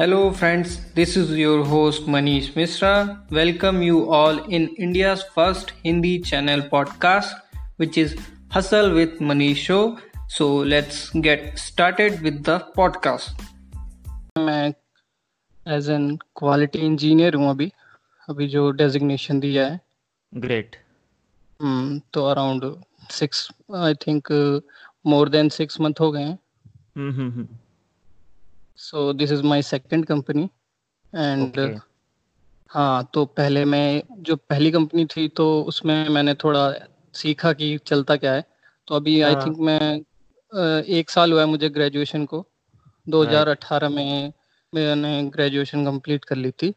Hello friends this is your host Manish Mishra welcome you all in India first Hindi channel podcast which is hustle with Manish show so let's get started with the podcast मैं as an quality engineer हूँ अभी। अभी जो designation दिया है। Great hmm, तो around six I think more than six month हो गए हैं. Hmm, hmm, so this is my second company and हाँ तो पहले मैं जो पहली कंपनी थी तो उसमें मैंने थोड़ा सीखा कि चलता क्या है। तो अभी आई हाँ। थिंक मैं एक साल हुआ है मुझे ग्रेजुएशन को। राइट 2018 में मैंने ग्रेजुएशन कंप्लीट कर ली थी।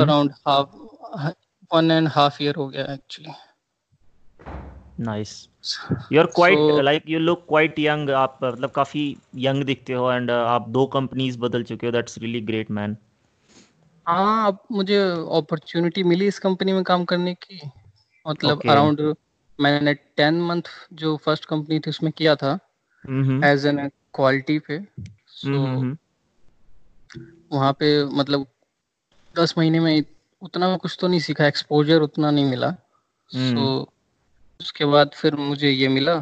Around half one and half year हो गया actually nice you are quite so like you look quite young आप मतलब काफ़ी यंग दिखते हो एंड आप दो कंपनीज़ बदल चुके हो. दैट्स रियली ग्रेट मैन हाँ अब मुझे अपॉर्चुनिटी मिली इस कंपनी में काम करने की. मतलब अराउंड मैंने टेन मंथ जो फ़र्स्ट कंपनी थी उसमें किया था. एज एन क्वालिटी पे. सो हम्म वहाँ पे मतलब दस महीने में उतना कुछ तो नहीं सीखा. एक्सपोजर उतना नहीं मिला. सो हम्म उसके बाद फिर मुझे ये मिला।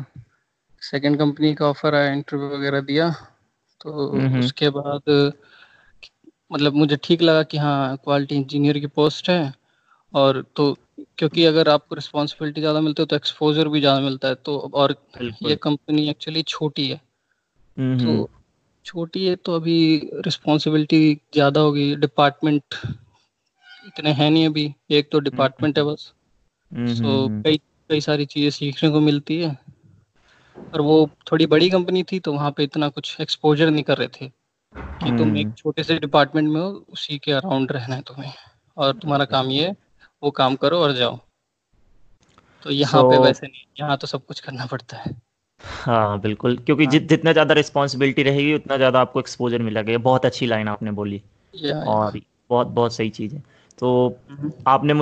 सेकंड कंपनी का ऑफ़र आया इंटरव्यू वगैरह दिया। तो उसके बाद मतलब मुझे ठीक लगा कि हाँ क्वालिटी इंजीनियर की पोस्ट है। और तो क्योंकि अगर आपको रिस्पॉन्सिबिलिटी ज़्यादा मिलती है तो एक्सपोजर भी ज़्यादा मिलता है। तो और ये कंपनी एक्चुअली छोटी है। तो छोटी है तो अभी रिस्पॉन्सिबिलिटी ज़्यादा होगी। डिपार्टमेंट इतने हैं नहीं अभी। एक तो डिपार्टमेंट है बस। सो कई कई सारी चीज़ें सीखने को मिलती है। और वो थोड़ी बड़ी कंपनी थी तो वहाँ पे इतना कुछ एक्सपोजर नहीं कर रहे थे कि तुम एक हम्म। छोटे से डिपार्टमेंट में हो उसी के अराउंड रहना है तुम्हें। और तुम्हारा काम ये है वो काम करो और जाओ। तो यहाँ so, पे वैसे नहीं यहाँ तो सब कुछ करना पड़ता है। हाँ बिल्कुल। क्योंकि हाँ। जित जितना ज़्यादा रिस्पॉन्सिबिलिटी रहेगी उतना ज़्यादा आपको एक्सपोजर मिलेगा। ये बहुत अच्छी लाइन आपने बोली। और बहुत बहुत सही चीज़ है। तो हम्म। आपने